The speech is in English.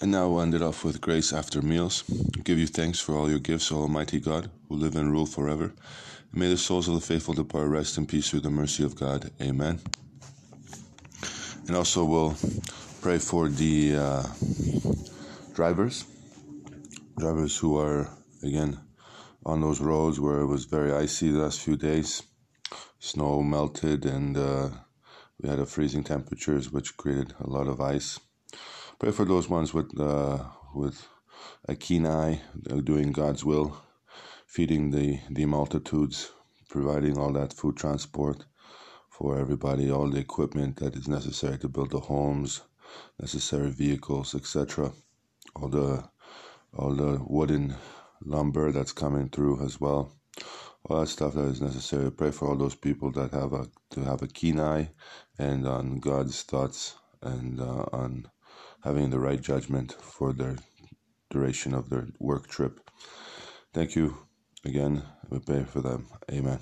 And now we'll end it off with grace after meals. Give you thanks for all your gifts, Almighty God, who live and rule forever. And may the souls of the faithful depart rest in peace through the mercy of God. Amen. And also we'll pray for the uh, drivers, drivers who are again on those roads where it was very icy the last few days. Snow melted and uh, we had a freezing temperatures, which created a lot of ice. Pray for those ones with uh, with a keen eye, uh, doing God's will, feeding the the multitudes, providing all that food transport for everybody, all the equipment that is necessary to build the homes, necessary vehicles, etc. All the all the wooden lumber that's coming through as well. All that stuff that is necessary. Pray for all those people that have a to have a keen eye and on God's thoughts and uh, on having the right judgment for their duration of their work trip. Thank you again. We pray for them. Amen.